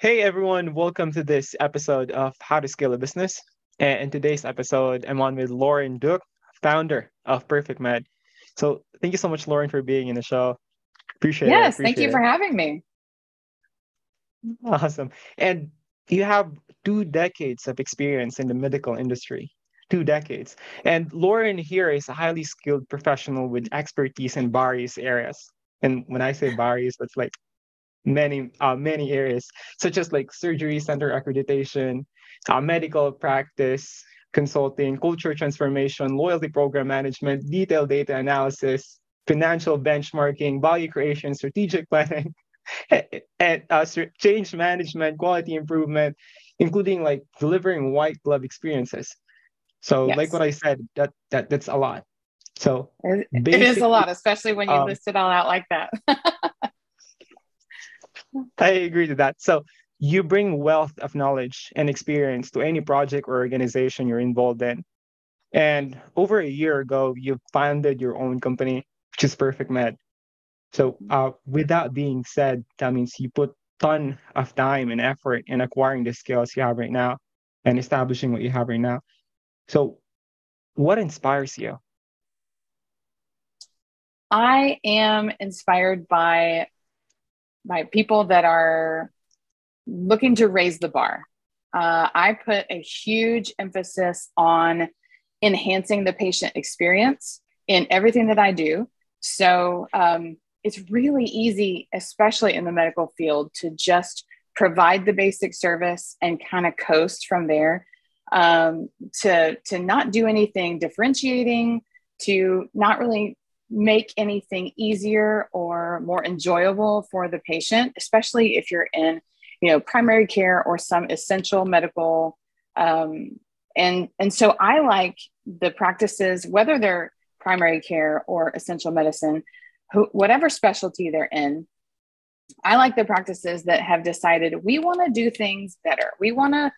Hey everyone, welcome to this episode of How to Scale a Business. And in today's episode, I'm on with Lauren Duke, founder of Perfect Med. So thank you so much, Lauren, for being in the show. Appreciate yes, it. Yes, thank you it. for having me. Awesome. And you have two decades of experience in the medical industry. Two decades. And Lauren here is a highly skilled professional with expertise in various areas. And when I say various, that's like many uh, many areas such as like surgery center accreditation uh, medical practice consulting culture transformation loyalty program management detailed data analysis financial benchmarking value creation strategic planning and uh, change management quality improvement including like delivering white glove experiences. So yes. like what i said that that that's a lot. So it is a lot especially when you um, list it all out like that I agree to that. So you bring wealth of knowledge and experience to any project or organization you're involved in. And over a year ago, you founded your own company, which is Perfect Med. So uh, with that being said, that means you put ton of time and effort in acquiring the skills you have right now and establishing what you have right now. So what inspires you? I am inspired by by people that are looking to raise the bar. Uh, I put a huge emphasis on enhancing the patient experience in everything that I do. So um, it's really easy, especially in the medical field, to just provide the basic service and kind of coast from there. Um, to to not do anything differentiating, to not really make anything easier or more enjoyable for the patient, especially if you're in, you know, primary care or some essential medical. Um, and and so I like the practices, whether they're primary care or essential medicine, who, whatever specialty they're in. I like the practices that have decided we want to do things better. We want to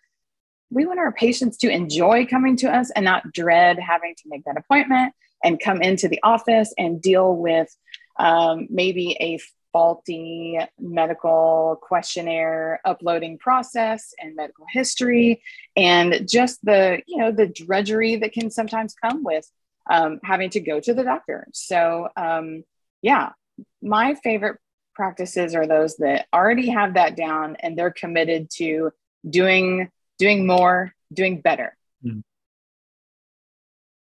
we want our patients to enjoy coming to us and not dread having to make that appointment and come into the office and deal with um, maybe a faulty medical questionnaire uploading process and medical history and just the you know the drudgery that can sometimes come with um, having to go to the doctor. So um, yeah my favorite practices are those that already have that down and they're committed to doing doing more doing better.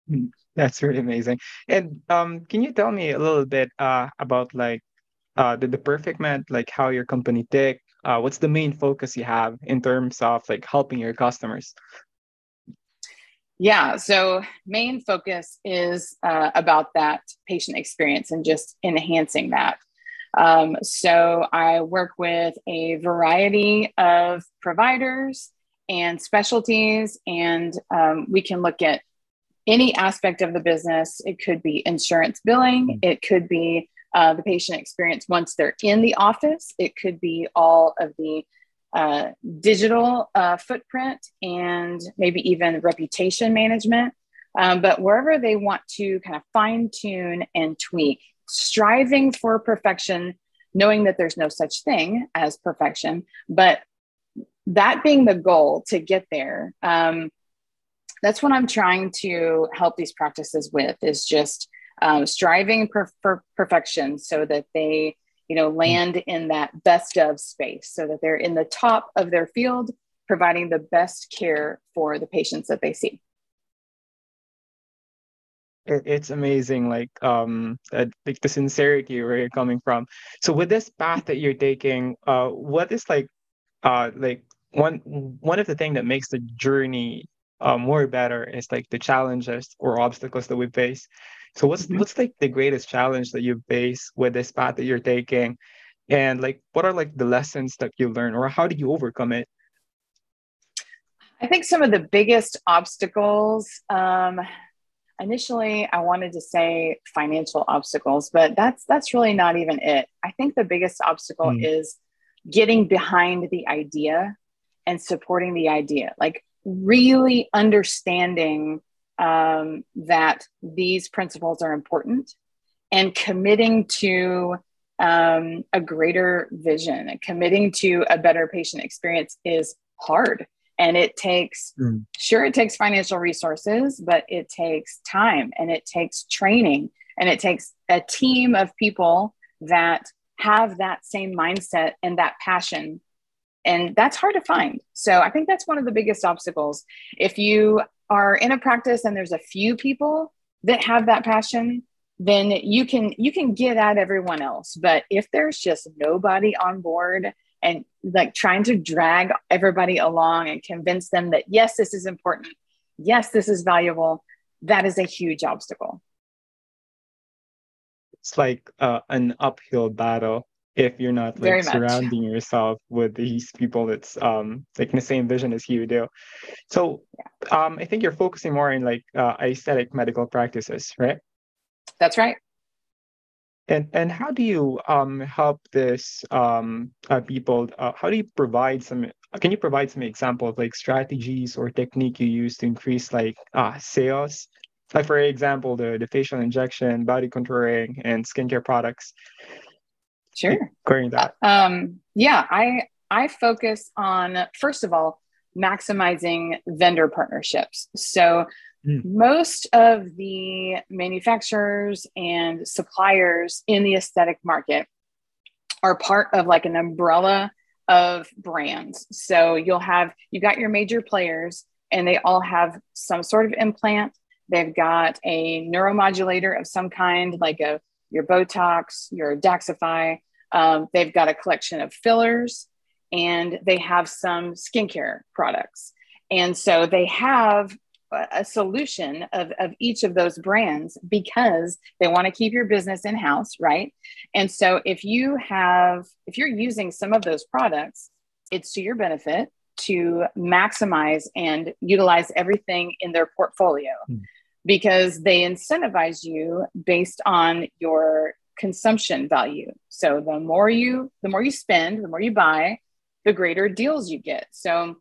Mm-hmm. That's really amazing. And um, can you tell me a little bit uh, about like uh, the, the perfect med, like how your company tick? Uh, what's the main focus you have in terms of like helping your customers? Yeah, so main focus is uh, about that patient experience and just enhancing that. Um, so I work with a variety of providers and specialties, and um, we can look at any aspect of the business. It could be insurance billing, mm. it could be uh, the patient experience once they're in the office, it could be all of the uh, digital uh, footprint and maybe even reputation management. Um, but wherever they want to kind of fine tune and tweak, striving for perfection, knowing that there's no such thing as perfection, but that being the goal to get there, um, that's what I'm trying to help these practices with is just um, striving for, perfection so that they, you know, land in that best of space so that they're in the top of their field, providing the best care for the patients that they see. It's amazing, like um, like the sincerity where you're coming from. So with this path that you're taking, uh, what is like, uh, like one one of the things that makes the journey uh, more better is like the challenges or obstacles that we face. So what's mm-hmm. what's like the greatest challenge that you face with this path that you're taking, and like what are like the lessons that you learn, or how do you overcome it? I think some of the biggest obstacles. Um, initially, I wanted to say financial obstacles, but that's that's really not even it. I think the biggest obstacle mm. is getting behind the idea and supporting the idea. Like really understanding um, that these principles are important and committing to um, a greater vision. Committing to a better patient experience is hard. And it takes, mm. sure, it takes financial resources, but it takes time and it takes training and it takes a team of people that have that same mindset and that passion. And that's hard to find. So I think that's one of the biggest obstacles. If you are in a practice and there's a few people that have that passion, then you can you can get at everyone else but if there's just nobody on board and like trying to drag everybody along and convince them that yes this is important yes this is valuable that is a huge obstacle it's like uh, an uphill battle if you're not like surrounding yourself with these people that's um like in the same vision as you do so yeah. um i think you're focusing more in like uh, aesthetic medical practices right that's right. And and how do you um, help this um, uh, people? Uh, how do you provide some? Can you provide some example of like strategies or technique you use to increase like uh, sales? Like for example, the the facial injection, body contouring, and skincare products. Sure. According that. Um, yeah, I I focus on first of all maximizing vendor partnerships. So Mm. Most of the manufacturers and suppliers in the aesthetic market are part of like an umbrella of brands. So you'll have, you got your major players and they all have some sort of implant. They've got a neuromodulator of some kind, like a your Botox, your Daxxify. Um, they've got a collection of fillers and they have some skincare products. And so they have a solution of, of each of those brands because they want to keep your business in house, right? And so if you have, if you're using some of those products, it's to your benefit to maximize and utilize everything in their portfolio mm. because they incentivize you based on your consumption value. So the more you the more you spend, the more you buy, the greater deals you get. So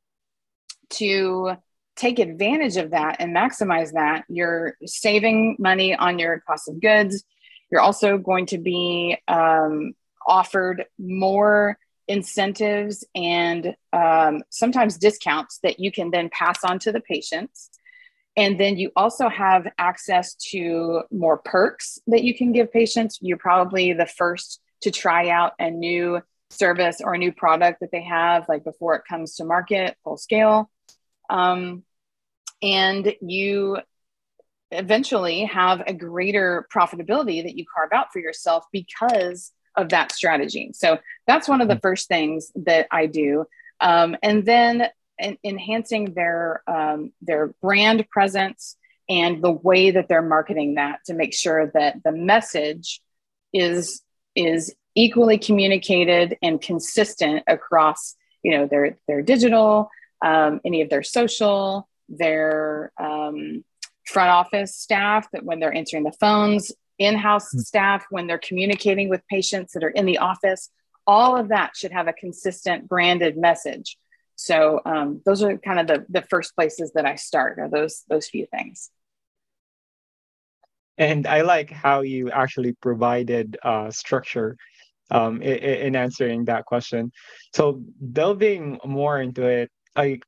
to take advantage of that and maximize that, you're saving money on your cost of goods. You're also going to be um, offered more incentives and um, sometimes discounts that you can then pass on to the patients. And then you also have access to more perks that you can give patients. You're probably the first to try out a new service or a new product that they have, like before it comes to market full scale. Um, and you eventually have a greater profitability that you carve out for yourself because of that strategy. So that's one of the first things that I do. Um, and then in, enhancing their um, their brand presence and the way that they're marketing that to make sure that the message is is equally communicated and consistent across you know their their digital um, any of their social their um, front office staff that when they're answering the phones in-house mm-hmm. staff when they're communicating with patients that are in the office all of that should have a consistent branded message so um, those are kind of the, the first places that i start are those those few things and i like how you actually provided uh, structure um, in, in, answering that question. So delving more into it, I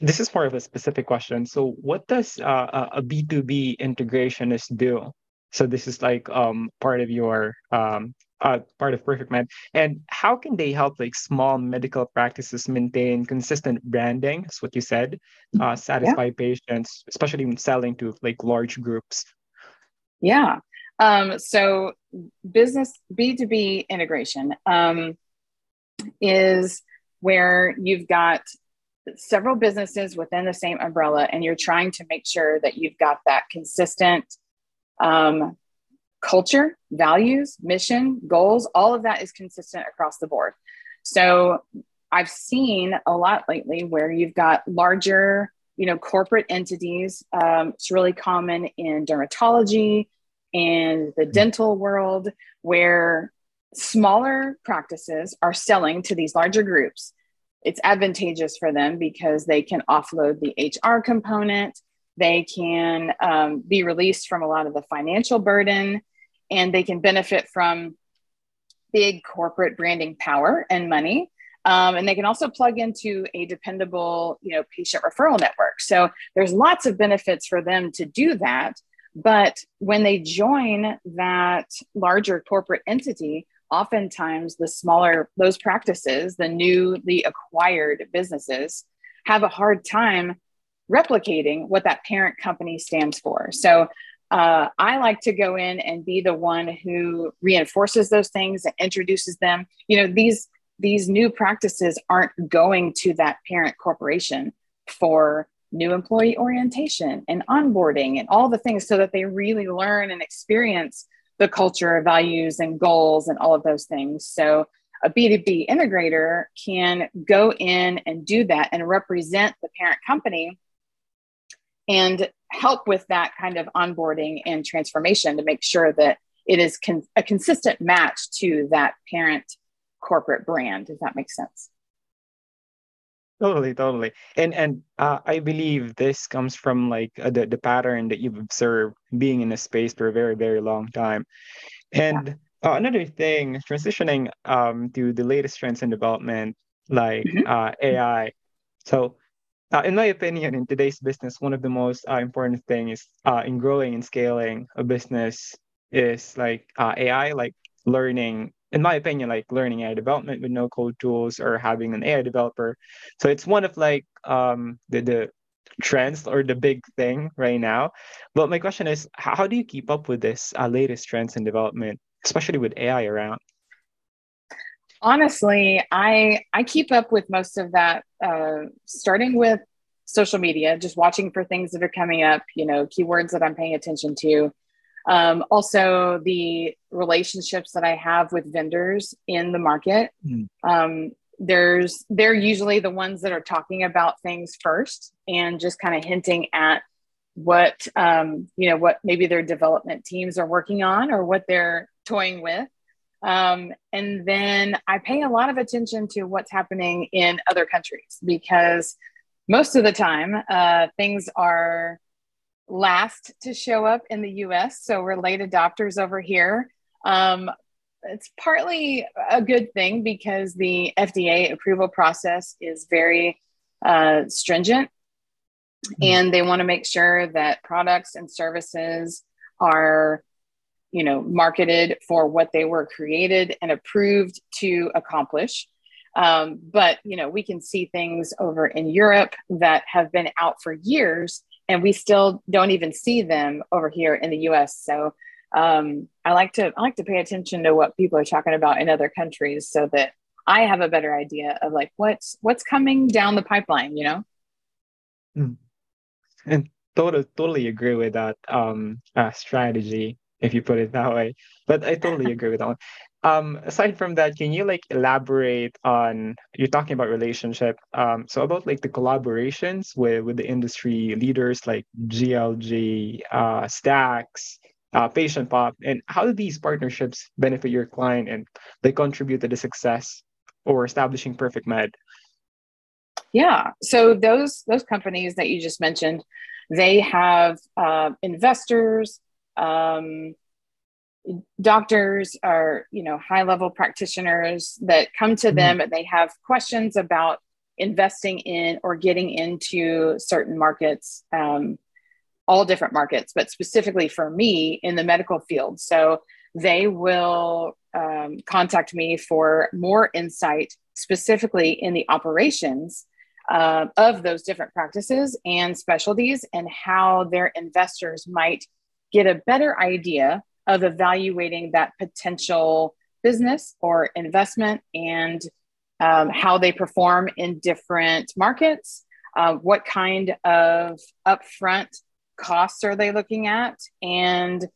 this is more of a specific question. So what does uh, a B2B integrationist do? So this is like um, part of your um, uh, part of Perfect Med. And how can they help like small medical practices maintain consistent branding? That's what you said. Uh, satisfy yeah. patients, especially when selling to like large groups. Yeah. Um, so business B2B integration um, is where you've got several businesses within the same umbrella and you're trying to make sure that you've got that consistent um, culture values mission goals all of that is consistent across the board. So i've seen a lot lately where you've got larger you know corporate entities. Um, it's really common in dermatology and the dental world where smaller practices are selling to these larger groups. It's advantageous for them because they can offload the HR component, they can um, be released from a lot of the financial burden, and they can benefit from big corporate branding power and money. Um, and they can also plug into a dependable, you know, patient referral network. So there's lots of benefits for them to do that. But when they join that larger corporate entity, oftentimes the smaller those practices, the newly acquired businesses, have a hard time replicating what that parent company stands for. So uh, I like to go in and be the one who reinforces those things and introduces them. You know, these these new practices aren't going to that parent corporation for new employee orientation and onboarding and all the things so that they really learn and experience the culture, values, and goals and all of those things. So a B2B integrator can go in and do that and represent the parent company and help with that kind of onboarding and transformation to make sure that it is con- a consistent match to that parent corporate brand. Does that make sense? Totally, totally. And and uh, I believe this comes from like uh, the the pattern that you've observed being in a space for a very very long time. And yeah. uh, another thing, transitioning um to the latest trends in development like mm-hmm. uh, AI. So uh, in my opinion, in today's business, one of the most uh, important things uh, in growing and scaling a business is like uh, AI, like learning. In my opinion, like learning AI development with no code tools or having an AI developer. So it's one of like um, the the trends or the big thing right now. But my question is, how do you keep up with this uh, latest trends in development, especially with AI around? Honestly i i keep up with most of that uh, starting with social media just watching for things that are coming up you know keywords that i'm paying attention to. Um, also the relationships that i have with vendors in the market. Mm. um, there's they're usually the ones that are talking about things first and just kind of hinting at what um, you know what maybe their development teams are working on or what they're toying with um, and then I pay a lot of attention to what's happening in other countries because most of the time uh, things are last to show up in the US. So we're late adopters over here. Um, it's partly a good thing because the FDA approval process is very uh, stringent mm-hmm. and they want to make sure that products and services are you know marketed for what they were created and approved to accomplish. Um, but you know we can see things over in europe that have been out for years and we still don't even see them over here in the us so um, i like to i like to pay attention to what people are talking about in other countries so that i have a better idea of like what's what's coming down the pipeline you know? Mm. and totally totally agree with that um, uh, strategy if you put it that way. But I totally agree with that one. Um, aside from that, can you like elaborate on you're talking about relationship? Um, so about like the collaborations with with the industry leaders like GLG, uh, Stacks, uh, Patient Pop, and how do these partnerships benefit your client and they contribute to the success or establishing Perfect Med? Yeah, so those those companies that you just mentioned, they have uh, investors, um, doctors are you know high level practitioners that come to mm-hmm. them and they have questions about investing in or getting into certain markets um, all different markets but specifically for me in the medical field so they will um, contact me for more insight specifically in the operations uh, of those different practices and specialties and how their investors might get a better idea of evaluating that potential business or investment and um, how they perform in different markets. Uh, what kind of upfront costs are they looking at? And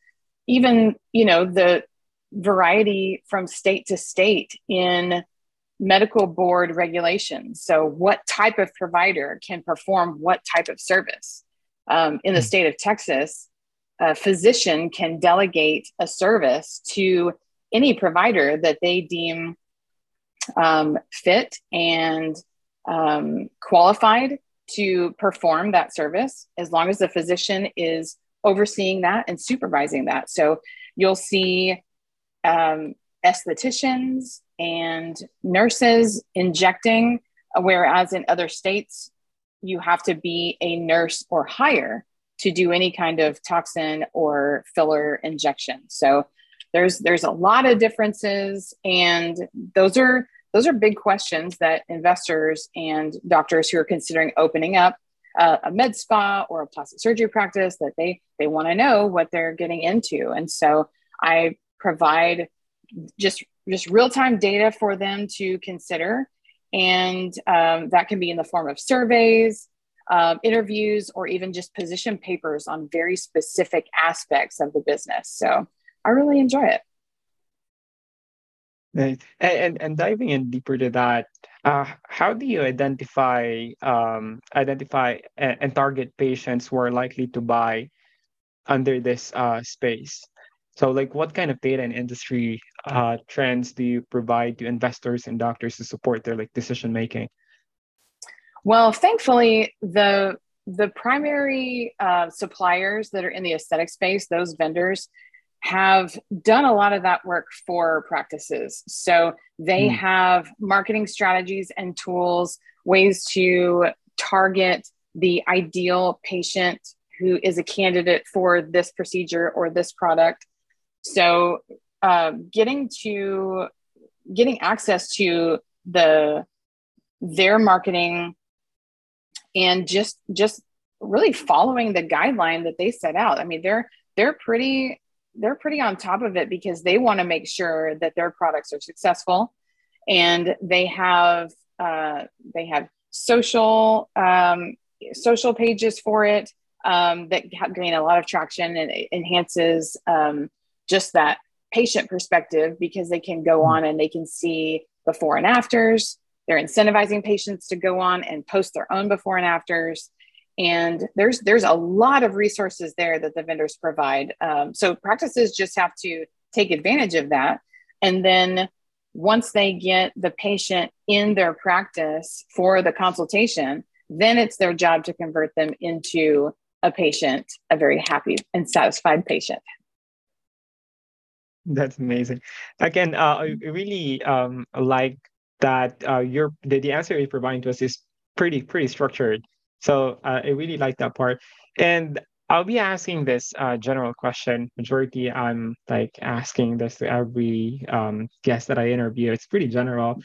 even, you know, the variety from state to state in medical board regulations. So, what type of provider can perform what type of service? Um, in the hmm. state of Texas, a physician can delegate a service to any provider that they deem um, fit and um, qualified to perform that service as long as the physician is overseeing that and supervising that. So you'll see um, estheticians and nurses injecting, whereas in other states, you have to be a nurse or higher to do any kind of toxin or filler injection. So there's there's a lot of differences and those are those are big questions that investors and doctors who are considering opening up uh, a med spa or a plastic surgery practice that they they want to know what they're getting into and so i provide just just real-time data for them to consider and um, that can be in the form of surveys uh, interviews or even just position papers on very specific aspects of the business so i really enjoy it Right. And, and diving in deeper to that, uh, how do you identify um, identify and, and, target patients who are likely to buy under this uh, space? So, like, what kind of data and industry uh, trends do you provide to investors and doctors to support their like decision making? Well, thankfully, the the primary uh, suppliers that are in the aesthetic space, those vendors, have done a lot of that work for practices. So they mm. have marketing strategies and tools, ways to target the ideal patient who is a candidate for this procedure or this product. So uh, getting to getting access to the their marketing and just just really following the guideline that they set out. I mean, they're they're pretty they're pretty on top of it because they want to make sure that their products are successful and they have uh, they have social um, social pages for it um, that gain a lot of traction and it enhances um, just that patient perspective because they can go hmm. on and they can see before and afters they're incentivizing patients to go on and post their own before and afters. And there's there's a lot of resources there that the vendors provide. Um, so practices just have to take advantage of that. And then once they get the patient in their practice for the consultation then it's their job to convert them into a patient a very happy and satisfied patient. That's amazing. Again uh, i really um, like that uh, your the, the answer you're providing to us is pretty pretty structured so uh, I really like that part. And I'll be asking this uh, general question. Majority, I'm like asking this to every um, guest that I interview. It's pretty general.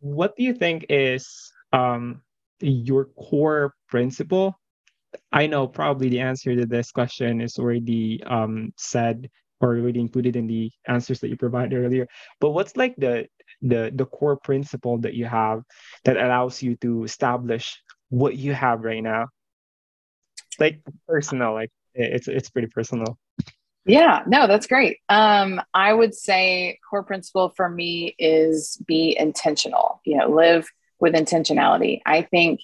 What do you think is um, your core principle? I know probably the answer to this question is already um, said or already included in the answers that you provided earlier. But what's like the the the core principle that you have that allows you to establish what you have right now? Like personal like it's it's pretty personal. Yeah no that's great. Um i would say core principle for me is be intentional you know live with intentionality. I think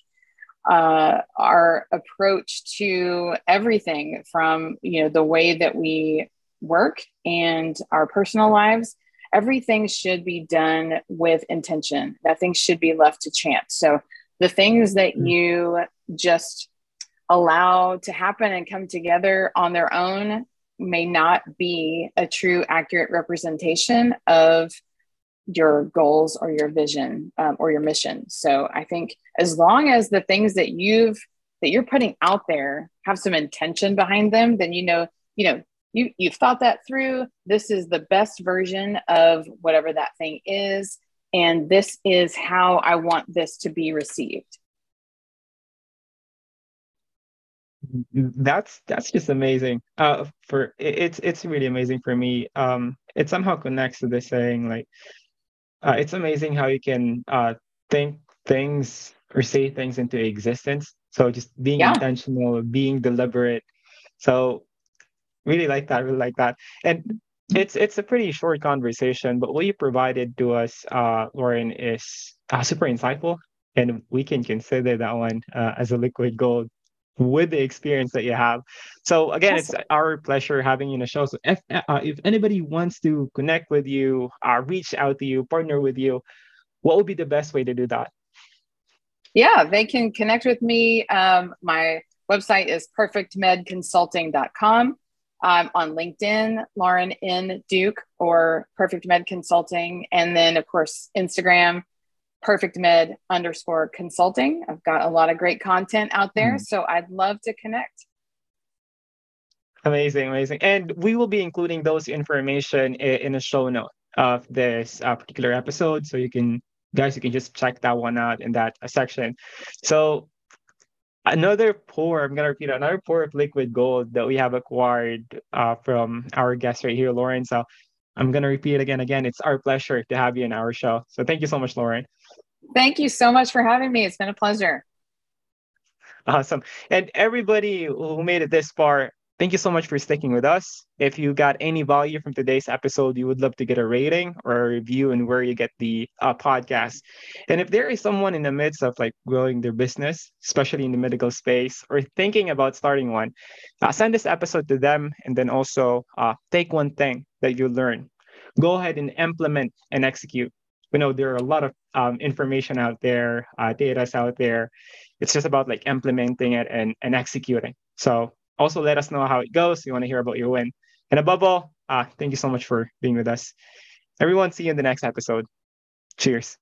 uh, our approach to everything from you know the way that we work and our personal lives everything should be done with intention. Nothing should be left to chance. So the things that mm. you just allow to happen and come together on their own may not be a true accurate representation of your goals or your vision um, or your mission. So i think as long as the things that you've that you're putting out there have some intention behind them then you know you know you you've thought that through this is the best version of whatever that thing is and this is how I want this to be received. That's that's just amazing. Uh, for it's it's really amazing for me. Um, it somehow connects to the saying like, uh, it's amazing how you can uh think things or say things into existence. So just being yeah. intentional, being deliberate. So really like that, really like that. And it's it's a pretty short conversation, but what you provided to us, uh, Lauren, is uh, super insightful, and we can consider that one uh, as a liquid gold with the experience that you have. So again, awesome. it's our pleasure having you in the show. So if uh, if anybody wants to connect with you, uh, reach out to you, partner with you, what would be the best way to do that? Yeah, they can connect with me. Um, my website is perfectmedconsulting.com um, on LinkedIn, Lauren N. Duke or Perfect Med Consulting. And then, of course, Instagram, Perfect Med underscore consulting. I've got a lot of great content out there. Mm. So I'd love to connect. Amazing, amazing. And we will be including those information in, a show note of this uh, particular episode. So you can, guys, you can just check that one out in that section. So another pour, I'm gonna repeat another pour of liquid gold that we have acquired uh, from our guest right here, Lauren. So I'm gonna repeat again, again. It's our pleasure to have you in our show. So thank you so much, Lauren. Thank you so much for having me. It's been a pleasure. Awesome. And everybody who made it this far, Thank you so much for sticking with us. If you got any value from today's episode, you would love to get a rating or a review and where you get the uh, podcast. And if there is someone in the midst of like growing their business, especially in the medical space, or thinking about starting one, uh, send this episode to them and then also uh, take one thing that you learn. Go ahead and implement and execute. We know there are a lot of um, information out there, uh, data's out there. It's just about like implementing it and, and executing. So also let us know how it goes. We want to hear about your win. And above all, uh, thank you so much for being with us. Everyone, see you in the next episode. Cheers.